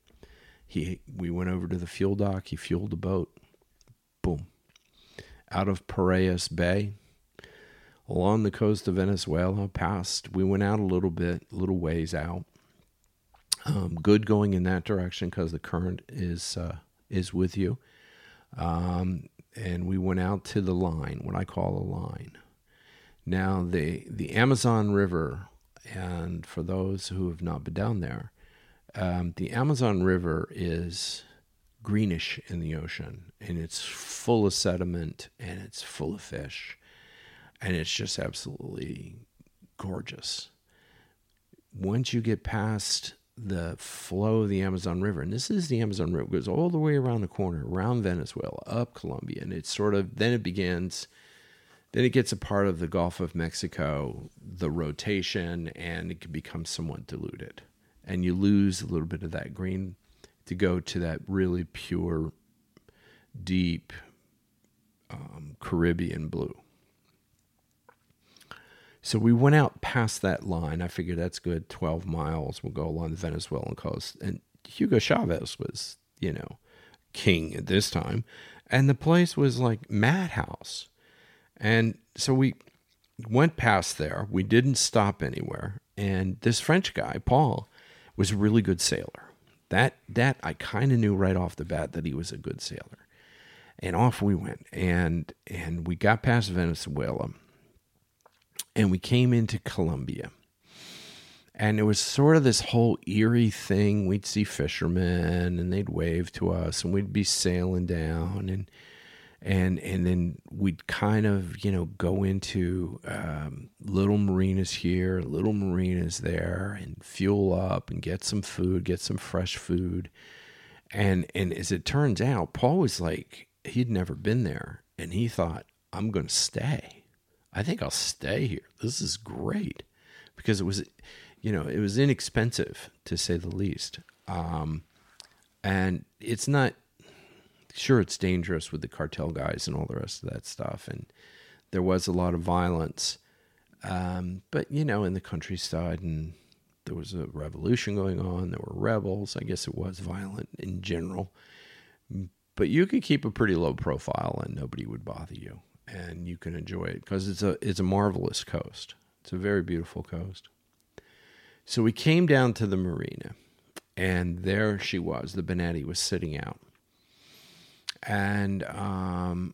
A: He we went over to the fuel dock, he fueled the boat. Boom. Out of Piraeus Bay, along the coast of Venezuela, past we went out a little bit, a little ways out. Um, good going in that direction because the current is uh, is with you. Um, and we went out to the line, what I call a line. Now the the Amazon River, and for those who have not been down there, um, the Amazon River is greenish in the ocean, and it's full of sediment and it's full of fish, and it's just absolutely gorgeous. Once you get past the flow of the Amazon River, and this is the Amazon River, goes all the way around the corner, around Venezuela, up Colombia, and it's sort of then it begins. Then it gets a part of the Gulf of Mexico, the rotation, and it can become somewhat diluted. And you lose a little bit of that green to go to that really pure, deep um, Caribbean blue. So we went out past that line. I figured that's good. 12 miles. We'll go along the Venezuelan coast. And Hugo Chavez was, you know, king at this time. And the place was like madhouse. And so we went past there. We didn't stop anywhere. And this French guy, Paul, was a really good sailor. That that I kind of knew right off the bat that he was a good sailor. And off we went. And and we got past Venezuela and we came into Colombia. And it was sort of this whole eerie thing. We'd see fishermen and they'd wave to us and we'd be sailing down and and and then we'd kind of, you know, go into um, little marinas here, little marinas there and fuel up and get some food, get some fresh food. And and as it turns out, Paul was like he'd never been there and he thought, I'm gonna stay I think I'll stay here. This is great because it was, you know, it was inexpensive to say the least. Um, and it's not, sure, it's dangerous with the cartel guys and all the rest of that stuff. And there was a lot of violence. Um, but, you know, in the countryside and there was a revolution going on, there were rebels. I guess it was violent in general. But you could keep a pretty low profile and nobody would bother you and you can enjoy it because it's a it's a marvelous coast. It's a very beautiful coast. So we came down to the marina, and there she was. The Benetti was sitting out, and um,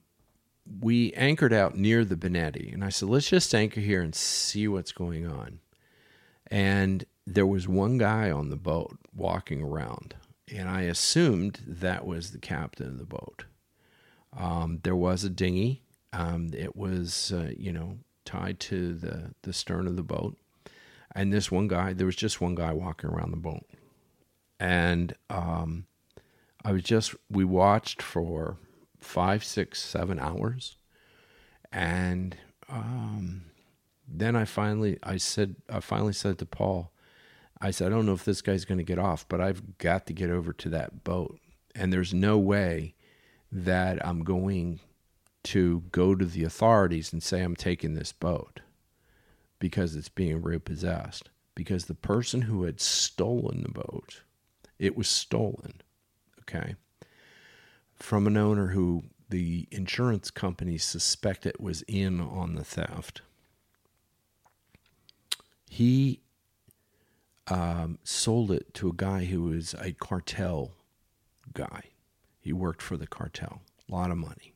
A: we anchored out near the Benetti. And I said, "Let's just anchor here and see what's going on." And there was one guy on the boat walking around, and I assumed that was the captain of the boat. Um, there was a dinghy um, it was, uh, you know, tied to the, the stern of the boat. And this one guy, there was just one guy walking around the boat. And um, I was just, we watched for five, six, seven hours. And um, then I finally, I said, I finally said to Paul, I said, I don't know if this guy's going to get off, but I've got to get over to that boat. And there's no way that I'm going to go to the authorities and say, I'm taking this boat because it's being repossessed. Because the person who had stolen the boat, it was stolen, okay, from an owner who the insurance company suspected was in on the theft. He um, sold it to a guy who was a cartel guy. He worked for the cartel, a lot of money.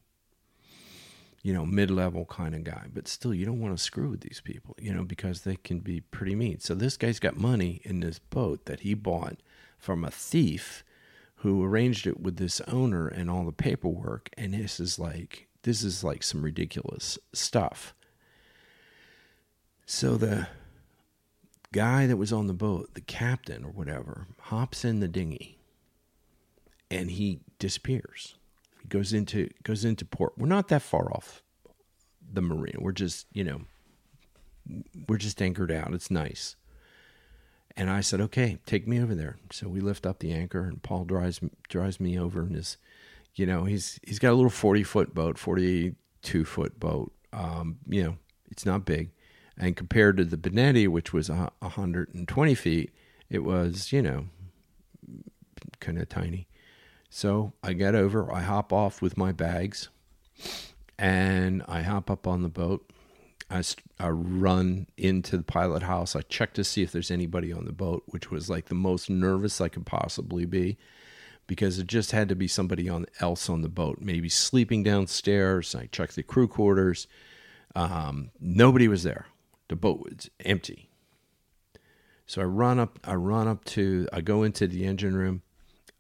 A: You know, mid level kind of guy, but still, you don't want to screw with these people, you know, because they can be pretty mean. So, this guy's got money in this boat that he bought from a thief who arranged it with this owner and all the paperwork. And this is like, this is like some ridiculous stuff. So, the guy that was on the boat, the captain or whatever, hops in the dinghy and he disappears. Goes into goes into port. We're not that far off the marina. We're just, you know, we're just anchored out. It's nice. And I said, "Okay, take me over there." So we lift up the anchor, and Paul drives drives me over in his, you know, he's he's got a little forty foot boat, forty two foot boat. Um, you know, it's not big, and compared to the Benetti, which was a hundred and twenty feet, it was you know, kind of tiny. So I get over, I hop off with my bags, and I hop up on the boat. I, I run into the pilot house. I check to see if there's anybody on the boat, which was like the most nervous I could possibly be because it just had to be somebody on, else on the boat, maybe sleeping downstairs. I checked the crew quarters. Um, nobody was there. The boat was empty. So I run up. I run up to. I go into the engine room.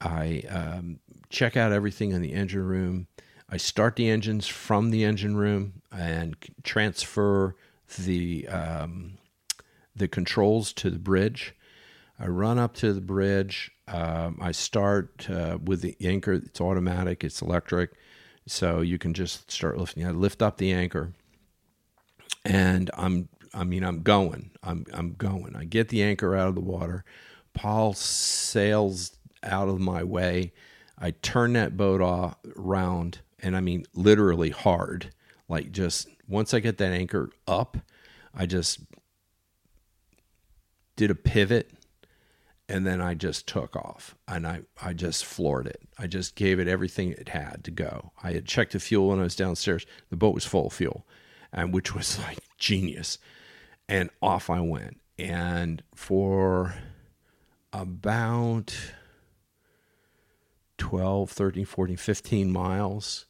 A: I um, check out everything in the engine room. I start the engines from the engine room and transfer the um, the controls to the bridge. I run up to the bridge. Um, I start uh, with the anchor. It's automatic. It's electric, so you can just start lifting. I lift up the anchor, and I'm. I mean, I'm going. I'm. I'm going. I get the anchor out of the water. Paul sails out of my way. I turned that boat off round, and I mean literally hard. Like just once I get that anchor up, I just did a pivot and then I just took off and I, I just floored it. I just gave it everything it had to go. I had checked the fuel when I was downstairs. The boat was full of fuel, and which was like genius. And off I went. And for about 12, 13, 14, 15 miles.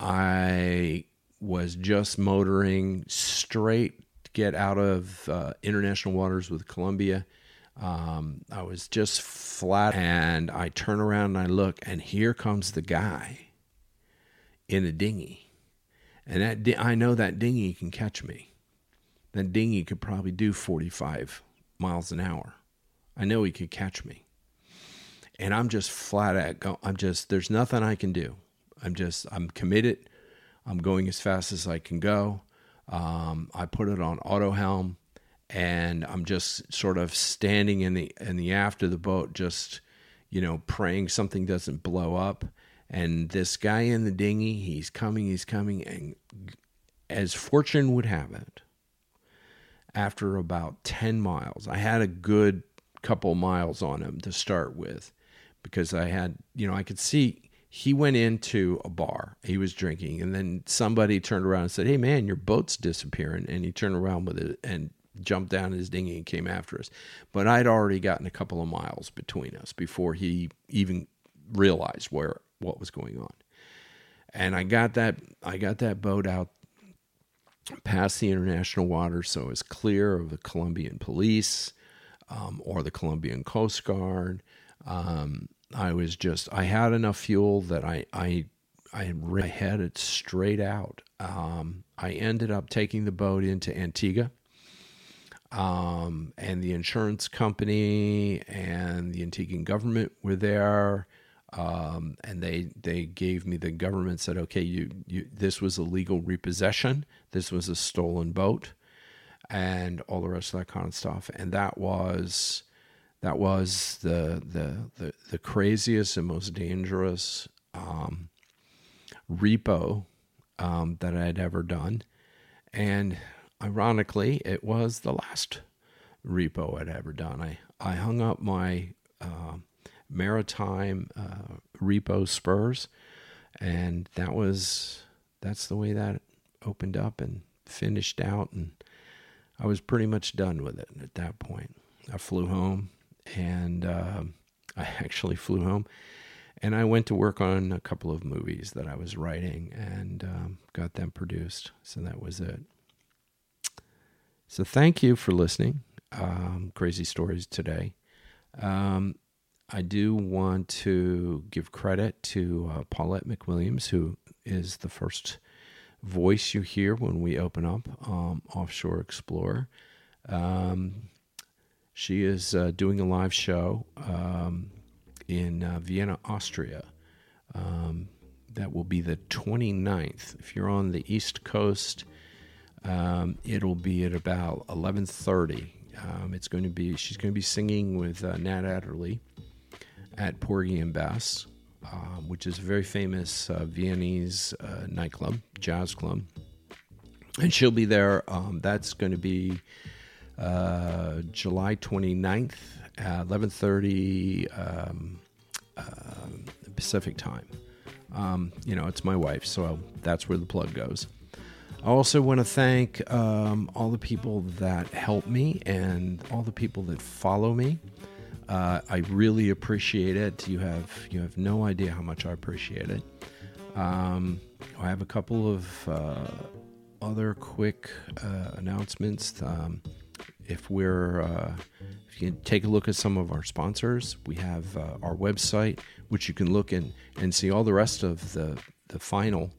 A: I was just motoring straight to get out of uh, international waters with Colombia. Um, I was just flat, and I turn around and I look, and here comes the guy in a dinghy. And that di- I know that dinghy can catch me. That dinghy could probably do 45 miles an hour. I know he could catch me and I'm just flat out go I'm just there's nothing I can do. I'm just I'm committed. I'm going as fast as I can go. Um, I put it on auto helm, and I'm just sort of standing in the in the aft of the boat, just you know, praying something doesn't blow up. And this guy in the dinghy, he's coming, he's coming, and as fortune would have it, after about ten miles, I had a good couple miles on him to start with because I had, you know, I could see he went into a bar. He was drinking, and then somebody turned around and said, "Hey, man, your boat's disappearing." And he turned around with it and jumped down his dinghy and came after us. But I'd already gotten a couple of miles between us before he even realized where what was going on. And I got that I got that boat out past the international waters, so it was clear of the Colombian police um, or the Colombian Coast Guard. Um, I was just I had enough fuel that I I I had it straight out. Um, I ended up taking the boat into Antigua. Um, and the insurance company and the Antiguan government were there. Um, and they they gave me the government said, okay, you, you this was a legal repossession. This was a stolen boat, and all the rest of that kind of stuff. And that was that was the the the, the craziest and most dangerous um, repo um, that I had ever done, and ironically, it was the last repo I'd ever done. I I hung up my uh, maritime uh, repo spurs, and that was that's the way that opened up and finished out, and I was pretty much done with it at that point. I flew home, and um, I actually flew home, and I went to work on a couple of movies that I was writing and um, got them produced. So that was it. So thank you for listening. Um, crazy stories today. Um, I do want to give credit to uh, Paulette McWilliams, who is the first voice you hear when we open up um, Offshore Explorer. Um, she is uh, doing a live show um, in uh, Vienna, Austria. Um, that will be the 29th. If you're on the East Coast, um, it'll be at about 11:30. Um, it's going to be she's going to be singing with uh, Nat Adderley at Porgy and Bess, um, which is a very famous uh, Viennese uh, nightclub, jazz club, and she'll be there. Um, that's going to be uh, July 29th at 11:30 um, uh, Pacific time. Um, you know, it's my wife, so that's where the plug goes. I also want to thank um, all the people that help me and all the people that follow me. Uh, I really appreciate it. You have you have no idea how much I appreciate it. Um, I have a couple of uh, other quick uh, announcements. Um, if we're uh, if you take a look at some of our sponsors, we have uh, our website, which you can look in and see all the rest of the the final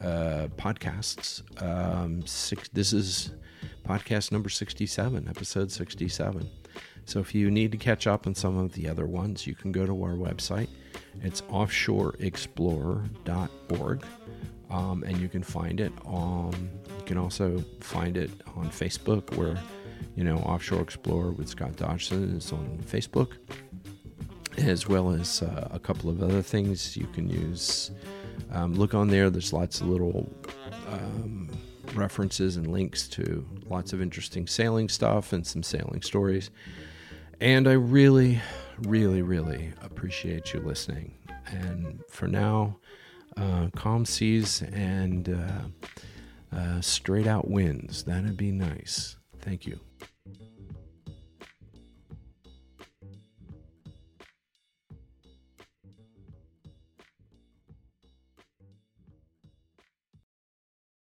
A: uh, podcasts. Um, six, this is podcast number 67, episode 67. So if you need to catch up on some of the other ones, you can go to our website. It's offshoreexplorer.org, um, and you can find it. On, you can also find it on Facebook, where you know Offshore Explorer with Scott Dodgson is on Facebook, as well as uh, a couple of other things you can use. Um, look on there. There's lots of little um, references and links to lots of interesting sailing stuff and some sailing stories. And I really, really, really appreciate you listening. And for now, uh, calm seas and uh, uh, straight out winds. That'd be nice. Thank you.